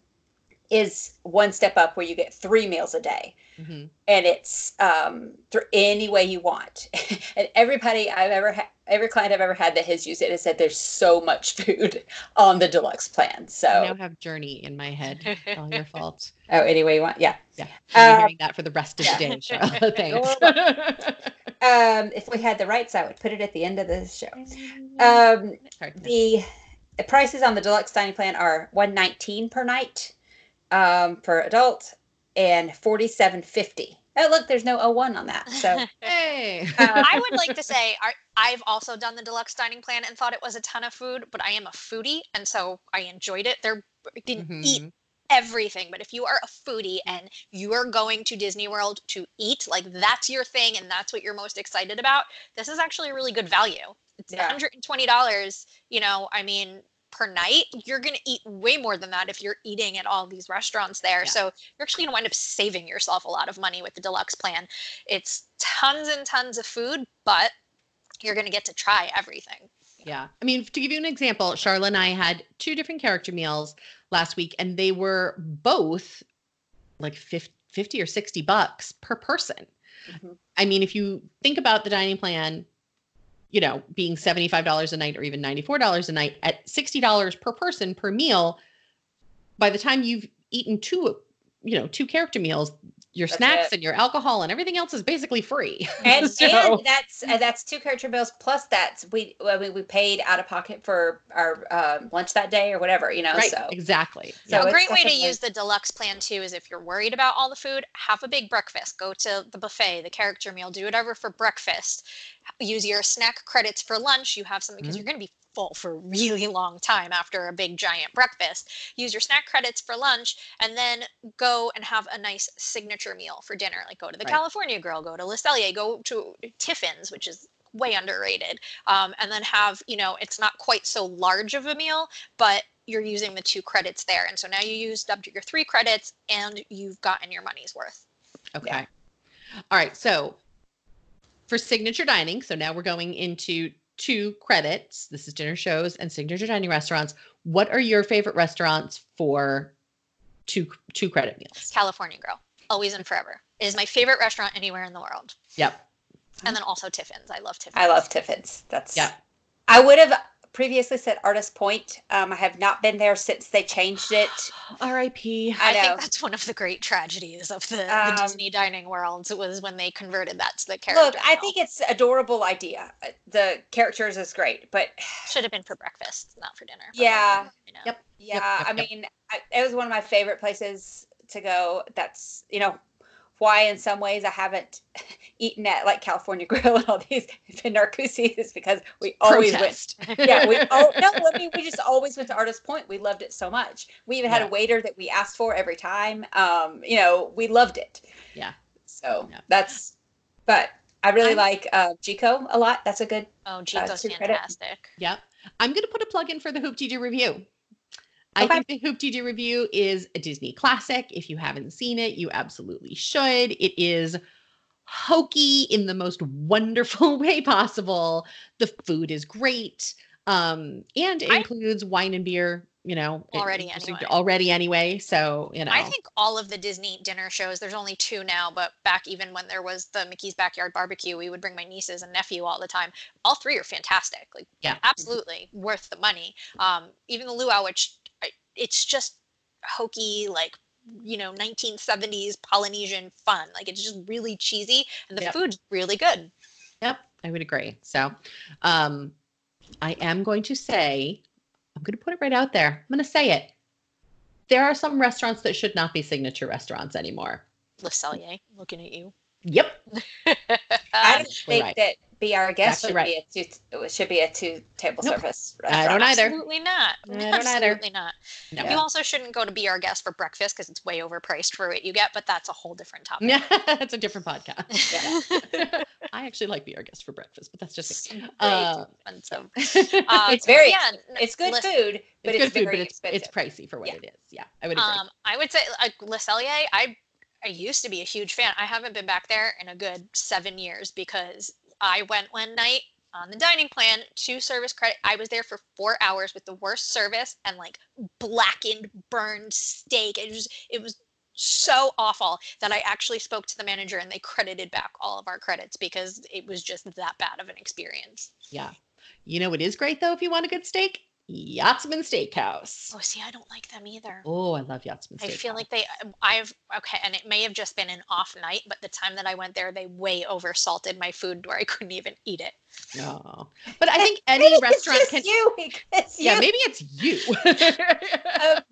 is one step up where you get three meals a day. Mhm. And it's um, th- any way you want. [LAUGHS] and everybody I've ever had, every client I've ever had that has used it has said there's so much [LAUGHS] food on the deluxe plan. So I now have Journey in my head. All your fault. [LAUGHS] oh, any way you want. Yeah. Yeah. Be Um, hearing that for the rest of yeah. the day, Sharla. Thanks. Um, if we had the rights, I would put it at the end of the show. Um, the the prices on the deluxe dining plan are 119 per night um, for adult and 47.50 oh look there's no 01 on that so [LAUGHS] Hey. Uh, I would like to say I, I've also done the deluxe dining plan and thought it was a ton of food, but I am a foodie and so I enjoyed it. There I didn't eat Mhm. everything, but if you are a foodie and you are going to Disney World to eat, like that's your thing and that's what you're most excited about, this is actually a really good value. It's Yeah. $120, you know, I mean, per night, you're going to eat way more than that if you're eating at all these restaurants there. Yeah. So you're actually going to wind up saving yourself a lot of money with the deluxe plan. It's tons and tons of food, but you're going to get to try everything. Yeah. I mean, to give you an example, Sharla and I had two different character meals last week, and they were both like 50, 50 or 60 bucks per person. Mhm. I mean, if you think about the dining plan, you know, being $75 a night or even $94 a night at $60 per person per meal, by the time you've eaten two, you know, two character meals, your That's snacks it. and your alcohol and everything else is basically free. and, [LAUGHS] So- and that's uh, that's two character bills plus that's we I mean, we paid out of pocket for our um, lunch that day or whatever you know right. so Exactly. So a great way to use the deluxe plan too is if you're worried about all the food, have a big breakfast. Go to the buffet, the character meal, do whatever for breakfast. Use your snack credits for lunch. You have something because Mhm. you're going to be full for a [LAUGHS] really long time after a big giant breakfast. Use your snack credits for lunch and then go and have a nice signature meal for dinner. Like go to the Right. California Grill, go to Le Cellier, go to Tiffin's, which is way underrated. Um, and then have, you know, it's not quite so large of a meal, but you're using the two credits there. And so now you used up your three credits and you've gotten your money's worth. Okay. All right. So for signature dining, so now we're going into two credits. This is dinner shows and signature dining restaurants. What are your favorite restaurants for two two credit meals? California Grill, always and forever. It is my favorite restaurant anywhere in the world. Yep. And then also Tiffin's. I love Tiffin's. I love Tiffin's. That's Yeah. I would have previously said Artist Point. Um, I have not been there since they changed it. [GASPS] R.I.P. I I, think that's one of the great tragedies of the, Um, the Disney dining world was when they converted that to the character. Look, I think it's adorable idea. Uh, The characters is great, but [SIGHS] should have been for breakfast, not for dinner. but, Yeah. you know. Yep. yeah, yep, I yep. mean, I, it was one of my favorite places to go. That's you know why in some ways I haven't [LAUGHS] eaten at like California [LAUGHS] Grill and all these [LAUGHS] in Narcoossee's is because we always went yeah, we oh no, I mean we just always went to Artist Point. We loved it so much. We even had Yeah. a waiter that we asked for every time. Um, you know, we loved it. Yeah. So Yeah. that's but I really I'm- like uh Jiko a lot. That's a good Oh, Jiko's Uh, two credit. fantastic. Yep. I'm going to put a plug in for the Hoop-Dee-Doo Revue. I Okay. think the Hoop-Dee-Doo Revue is a Disney classic. If you haven't seen it, you absolutely should. It is hokey in the most wonderful [LAUGHS] way possible. The food is great. Um, and it I- includes wine and beer, you know, Already it's anyway. Already anyway. So, you know, I think all of the Disney dinner shows, there's only two now, but back even when there was the Mickey's Backyard Barbecue, we would bring my nieces and nephew all the time. All three are fantastic. Like, Yeah. absolutely worth the money. Um, even the luau, which it's just hokey, like, you know, 1970s Polynesian fun. Like, it's just really cheesy and the Yep. food's really good. Yep, I would agree. So, um, I am going to say, I'm going to put it right out there. I'm going to say it. There are some restaurants that should not be signature restaurants anymore. Le Cellier, looking at you. Yep. [LAUGHS] I don't think right. that be our guest Exactly should be a two should be a two table Nope. service. I don't either. Absolutely not. I don't either. Absolutely not. No. You also shouldn't go to Be Our Guest for breakfast because it's way overpriced for what you get, but that's a whole different topic. [LAUGHS] Yeah, it's a different podcast. [LAUGHS] I actually like Be Our Guest for breakfast, but that's just me. Way Uh, expensive. [LAUGHS] it's Um, It's very yeah, It's good listen, food, but it's, good food, very but it's, it's pricey for what Yeah. it is. Yeah, I would agree. Um, I would say like Le Cellier, I I used to be a huge fan. I haven't been back there in a good seven years because I went one night on the dining plan, two service credit. I was there for four hours with the worst service and like blackened, burned steak. It was it was so awful that I actually spoke to the manager and they credited back all of our credits because it was just that bad of an experience. yeah. You know what is great though if you want a good steak? Yachtsman Steakhouse. Oh, see, I don't like them either. Oh, I love Yachtsman Steakhouse. I feel like they, I've, okay, and it may have just been an off night, but the time that I went there, they way oversalted my food where I couldn't even eat it. No. But I think [LAUGHS] Maybe any it's restaurant just can you. It's you. Yeah, maybe it's you. [LAUGHS] Um,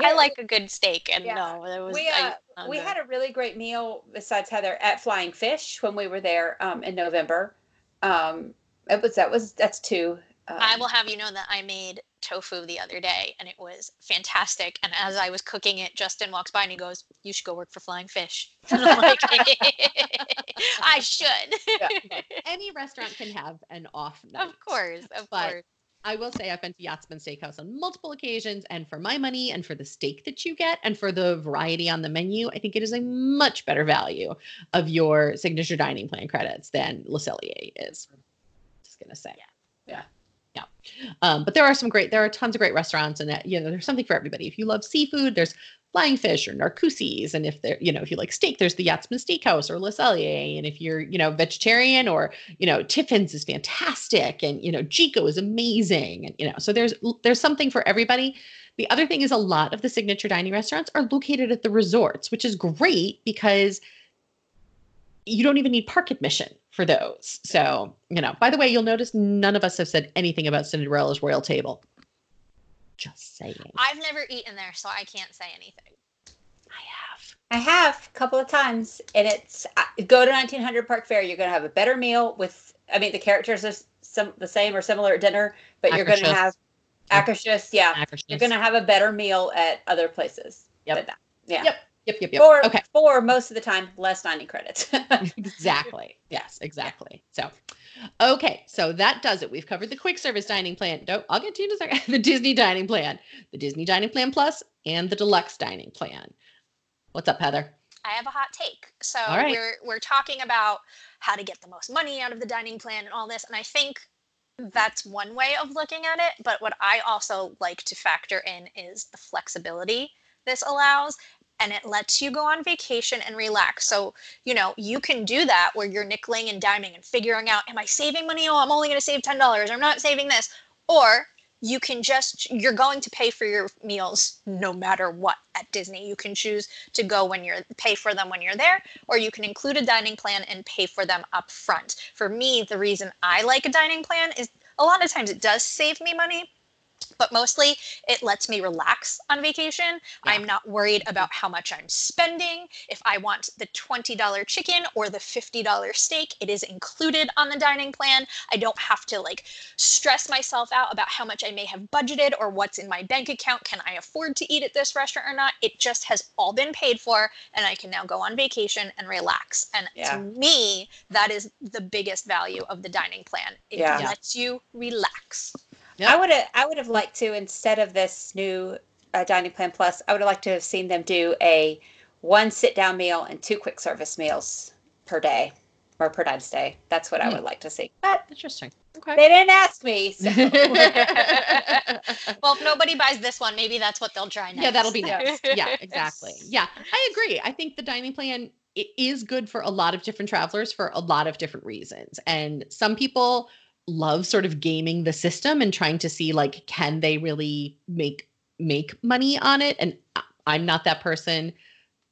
I like a good steak, and Yeah. no, it was. we uh, not we had a really great meal besides Heather at Flying Fish when we were there um, in November. Um, it was that was that's two. Um, I will have you know that I made tofu the other day, and it was fantastic. And as I was cooking it, Justin walks by and he goes, "You should go work for Flying Fish." [LAUGHS] And I'm like, [LAUGHS] "I should." [LAUGHS] any restaurant can have an off night. of course, of But- course. I will say I've been to Yachtsman Steakhouse on multiple occasions, and for my money, and for the steak that you get, and for the variety on the menu, I think it is a much better value of your signature dining plan credits than Le Cellier is. Just gonna say. Yeah. Yeah. Yeah. Um, but there are some great, there are tons of great restaurants, and that you know, there's something for everybody. If you love seafood, there's Flying Fish or Narcoossee's, and if they're, you know, if you like steak, there's the Yachtsman Steakhouse or Le Cellier, and if you're, you know, vegetarian or you know, Tiffin's is fantastic, and you know, Jiko is amazing, and you know, so there's there's something for everybody. The other thing is a lot of the signature dining restaurants are located at the resorts, which is great because you don't even need park admission for those. So, you know, by the way, you'll notice none of us have said anything about Cinderella's Royal Table. Just saying. I've never eaten there, so I can't say anything. I have. I have a couple of times, and it's uh, go to 1900 Park Fare. You're going to have a better meal with. I mean, the characters are some the same or similar at dinner, but you're going to have Akershus. Yeah, Akershus. you're going to have a better meal at other places. Yep. than that. Yeah. Yep. Yep, yep, yep. For okay. for most of the time, less dining credits. [LAUGHS] exactly. Yes, exactly. So, okay, so that does it. We've covered the quick service dining plan. Don't I'll get to you in a second. [LAUGHS] The Disney dining plan, the Disney dining plan plus, and the deluxe dining plan. What's up, Heather? I have a hot take. So All right. we're we're talking about how to get the most money out of the dining plan and all this, and I think that's one way of looking at it. But what I also like to factor in is the flexibility this allows. And it lets you go on vacation and relax. So, you know, you can do that where you're nickeling and diming and figuring out, am I saving money? Oh, I'm only going to save $10. I'm not saving this. Or you can just you're going to pay for your meals no matter what at Disney. You can choose to go when you're pay for them when you're there, or you can include a dining plan and pay for them up front. For me, the reason I like a dining plan is a lot of times it does save me money. But mostly it lets me relax on vacation. I'm not worried about how much I'm spending. If I want the $20 chicken or the $50 steak, it is included on the dining plan. I don't have to like stress myself out about how much I may have budgeted or what's in my bank account. Can I afford to eat at this restaurant or not? It just has all been paid for, and I can now go on vacation and relax. And Yeah. to me, that is the biggest value of the dining plan. It Yeah. lets you relax. Yep. I would have I would have liked to instead of this new uh, dining plan plus, I would have liked to have seen them do a one sit down meal and two quick service meals per day or per night stay. That's what I Hmm. would like to see. But interesting. Okay. They didn't ask me, so [LAUGHS] Well, if nobody buys this one, maybe that's what they'll try next. yeah, that'll be next. [LAUGHS] Yeah, exactly. Yeah, I agree. I think the dining plan i- is good for a lot of different travelers for a lot of different reasons. And some people love sort of gaming the system and trying to see like can they really make make money on it and I'm not that person.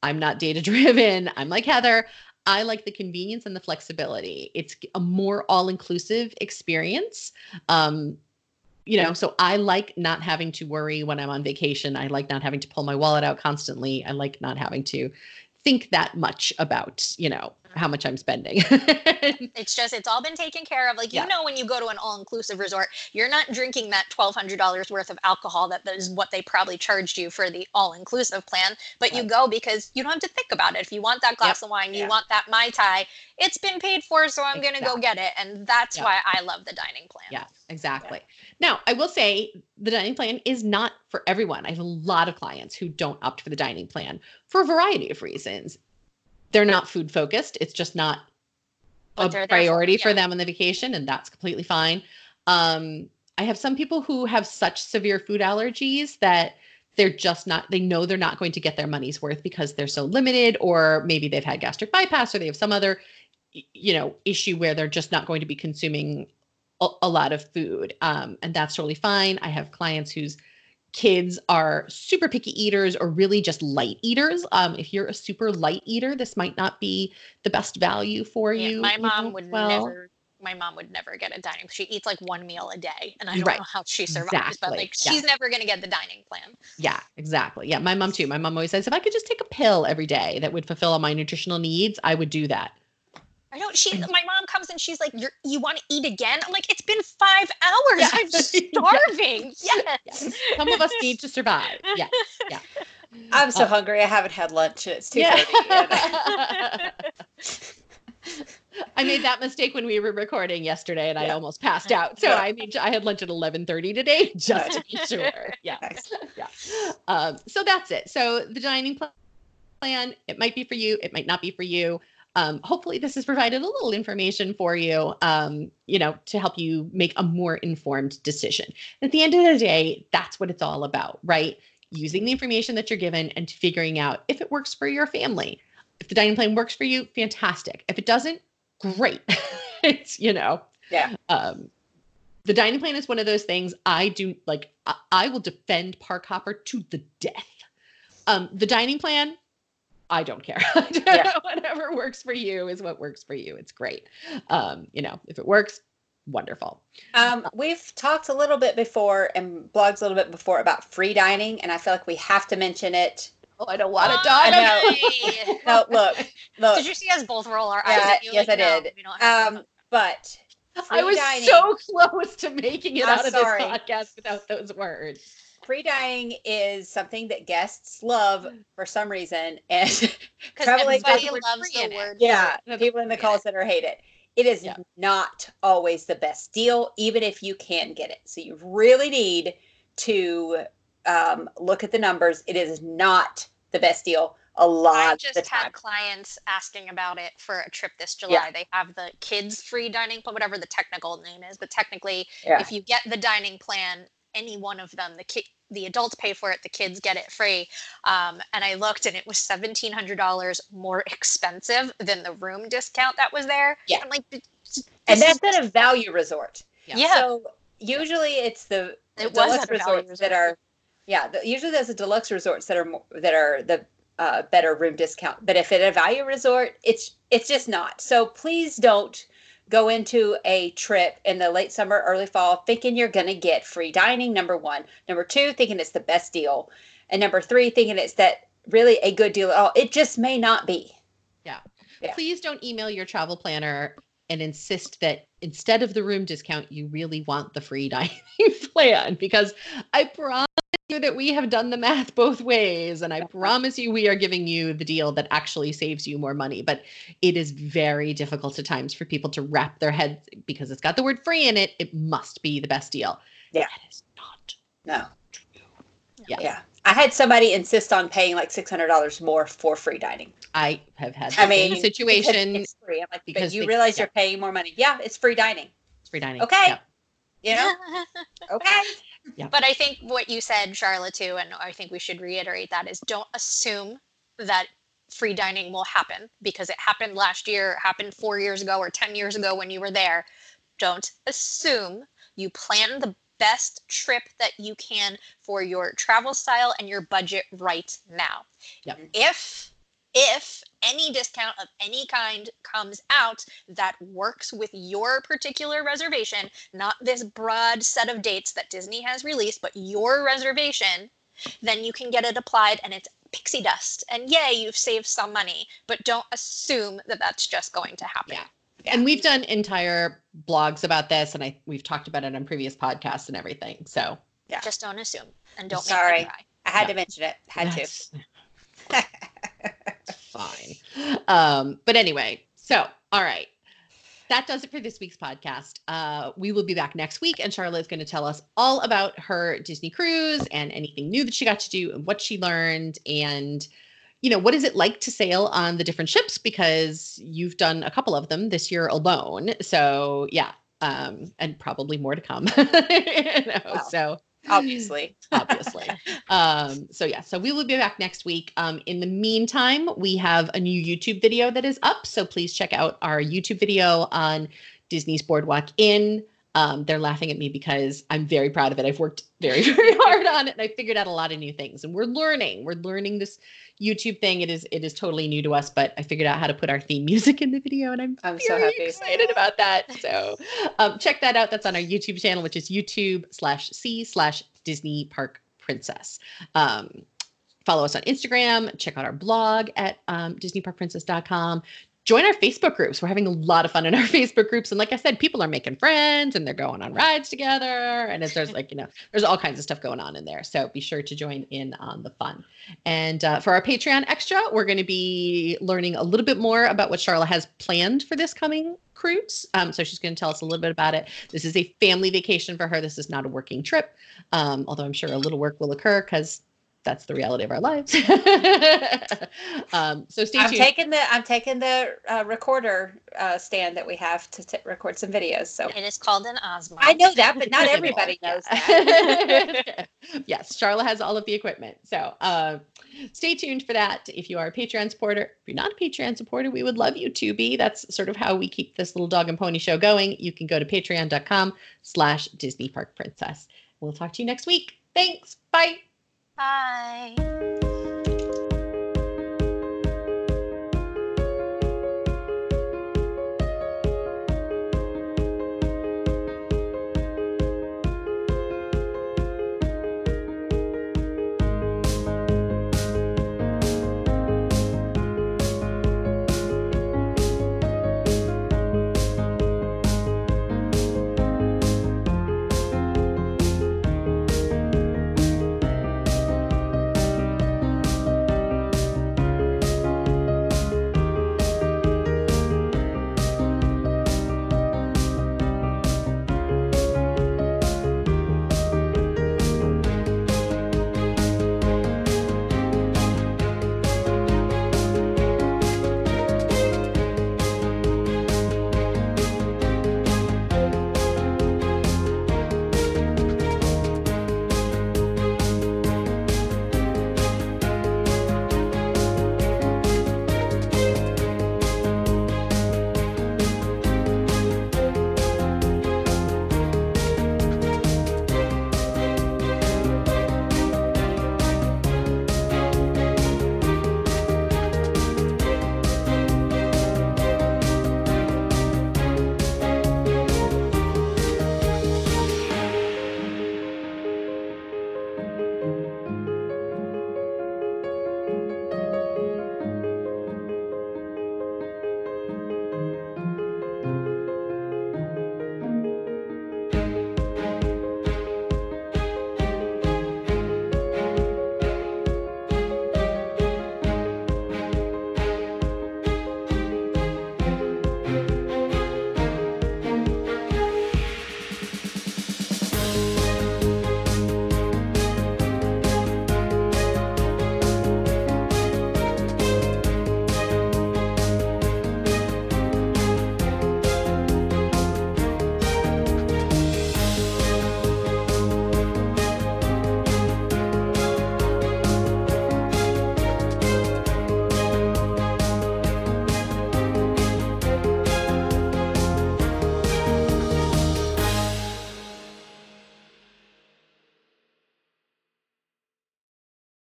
I'm not data driven. [LAUGHS] I'm like Heather. I like the convenience and the flexibility. It's a more all-inclusive experience. Um, you know, so I like not having to worry when I'm on vacation. I like not having to pull my wallet out constantly. I like not having to think that much about, you know, how much I'm spending. [LAUGHS] It's just it's all been taken care of. Like Yeah. you know, when you go to an all-inclusive resort, you're not drinking that twelve hundred dollars worth of alcohol that is what they probably charged you for the all-inclusive plan. But you go because you don't have to think about it. If you want that glass of wine, you Yeah. want that mai tai, it's been paid for, so I'm gonna go get it. And that's Yeah. why I love the dining plan. Yeah, exactly. Now, I will say the dining plan is not for everyone. I have a lot of clients who don't opt for the dining plan for a variety of reasons. They're not food focused. It's just not a they're for, priority for them on the vacation, and that's completely fine. Um, I have some people who have such severe food allergies that they're just not, they know they're not going to get their money's worth because they're so limited, or maybe they've had gastric bypass or they have some other, you know, issue where they're just not going to be consuming a, a lot of food. Um, and that's totally fine. I have clients whose kids are super picky eaters or really just light eaters. Um, if you're a super light eater, this might not be the best value for Yeah, you. my mom would well. never my mom would never get a dining she eats like one meal a day and i don't Right. know how she survives Exactly, but like yeah. she's never going to get the dining plan Yeah, exactly. Yeah, my mom too. My mom always says if I could just take a pill every day that would fulfill all my nutritional needs, I would do that. I don't she my mom comes and she's like You're, you want to eat again i'm like it's been five hours Yeah. i'm [LAUGHS] starving yes Some of us need to survive. Yeah. Yeah. I'm so Uh, hungry. I haven't had lunch. and It's two Yeah. [LAUGHS] [LAUGHS] I made that mistake when we were recording yesterday and I almost passed out. So Yeah. I mean, I had lunch at 11:30 today just to be sure. Yeah. Nice. Yeah. Um, so that's it. So the dining pl- plan, it might be for you, it might not be for you. Um, hopefully this has provided a little information for you, um, you know, to help you make a more informed decision. At the end of the day, that's what it's all about, right? Using the information that you're given and figuring out if it works for your family. If the dining plan works for you, fantastic. If it doesn't, great. [LAUGHS] it's, you know, Yeah. um, the dining plan is one of those things I do like. I, I will defend Park Hopper to the death. Um, the dining plan, I don't care. [LAUGHS] Yeah. [LAUGHS] Whatever works for you is what works for you. It's great. Um, you know, if it works, wonderful. Um, we've talked a little bit before and blogs a little bit before about free dining, and I feel like we have to mention it. Oh, I don't want to Oh, die. I know. No, [LAUGHS] look, look. did you see us both roll our eyes Yeah, at you yes, like, I no, did. we don't have to Um, but I was dining- so close to making it I'm out of sorry. this podcast without those words. Free dining is something that guests love for some reason, and [LAUGHS] travel everybody loves the it. word. yeah, Yeah. people in the Yeah. call center hate it. It is Yeah. not always the best deal, even if you can get it. So you really need to um, look at the numbers. It is not the best deal a lot I just had clients asking about it for a trip this July. They have the kids free dining plan, whatever the technical name is, but technically, Yeah. if you get the dining plan, any one of them, the ki- the adults pay for it, the kids get it free. Um, and I looked, and it was seventeen hundred dollars more expensive than the room discount that was there. Yeah. I'm like, and that's at a value resort. Yeah. yeah. So usually it's the It deluxe at a value resorts that are, yeah. The, usually there's the deluxe resorts that are mo- that are the uh, better room discount. But if at a value resort, it's it's just not. So please don't go into a trip in the late summer, early fall thinking you're going to get free dining. Number one, number two, thinking it's the best deal, and number three, thinking it's that really a good deal at all. It just may not be. Yeah. Please don't email your travel planner and insist that instead of the room discount, you really want the free [LAUGHS] dining plan because I promise you that we have done the math [LAUGHS] both ways and I promise you we are giving you the deal that actually saves you more money. But it is very difficult at times for people to wrap their heads because it's got the word free in it. It must be the best deal. Yeah. That is not. No. Yeah. Yeah. I had somebody insist on paying like six hundred dollars more for free dining. I have had I mean, situation. it's free. I'm like, because but you they- realize yeah. you're paying more money. Yeah, it's free dining. It's free dining. Okay. Yeah. You know, [LAUGHS] okay. But I think what you said, Sharla, too, and I think we should reiterate that is don't assume that free dining will happen because it happened last year, it happened four years ago, or 10 years ago when you were there. Don't assume you plan the best trip that you can for your travel style and your budget right now. Yep. If if any discount of any kind comes out that works with your particular reservation, not this broad set of dates that Disney has released, but your reservation, then you can get it applied and it's pixie dust. And yay, you've saved some money, but don't assume that that's just going to happen. Yeah. Yeah. And we've done entire blogs about this, and I we've talked about it on previous podcasts and everything. So yeah, Just don't assume and don't Sorry. make me cry. I had Yeah. to mention it. Had to. [LAUGHS] [LAUGHS] fine. Um, but anyway, so all right. That does it for this week's podcast. Uh, we will be back next week, and Sharla is going to tell us all about her Disney cruise and anything new that she got to do and what she learned and you know what is it like to sail on the different ships because you've done a couple of them this year alone so yeah um and probably more to come [LAUGHS] you know, Wow. so Obviously. [LAUGHS] obviously. Um so yeah so we will be back next week. Um in the meantime we have a new youtube video that is up so please check out our youtube video on disney's boardwalk inn um, they're laughing at me because I'm very proud of it. I've worked very, [LAUGHS] very hard on it, and I figured out a lot of new things. And we're learning. We're learning this YouTube thing. It is it is totally new to us, but I figured out how to put our theme music [LAUGHS] in the video, and I'm, I'm so happy. excited about that. So um, check that out. That's on our YouTube channel, which is YouTube slash C slash Disney Park Princess. Um, follow us on Instagram. Check out our blog at um, DisneyParkPrincess.com. Join our Facebook groups. We're having a lot of fun in our [LAUGHS] Facebook groups, and like I said, people are making friends and they're going on rides together, and it's, there's [LAUGHS] like you know there's all kinds of stuff going on in there. So be sure to join in on the fun. And uh, for our Patreon extra, we're going to be learning a little bit more about what Sharla has planned for this coming cruise. Um, so she's going to tell us a little bit about it. This is a family vacation for her. This is not a working trip, um, although I'm sure a little work will occur because that's the reality of our lives. [LAUGHS] um, so stay I'm tuned. taking the I'm taking the uh, recorder uh, stand that we have to t- record some videos. So It is called an Osmo. I know that, but not [LAUGHS] everybody knows that. [LAUGHS] yes, Sharla has all of the equipment. So uh, stay tuned for that. If you are a Patreon supporter, if you're not a Patreon supporter, we would love you to be. That's sort of how we keep this little dog and pony show going. You can go to patreon.com slash Disney Park Princess. We'll talk to you next week. Thanks. Bye. Bye.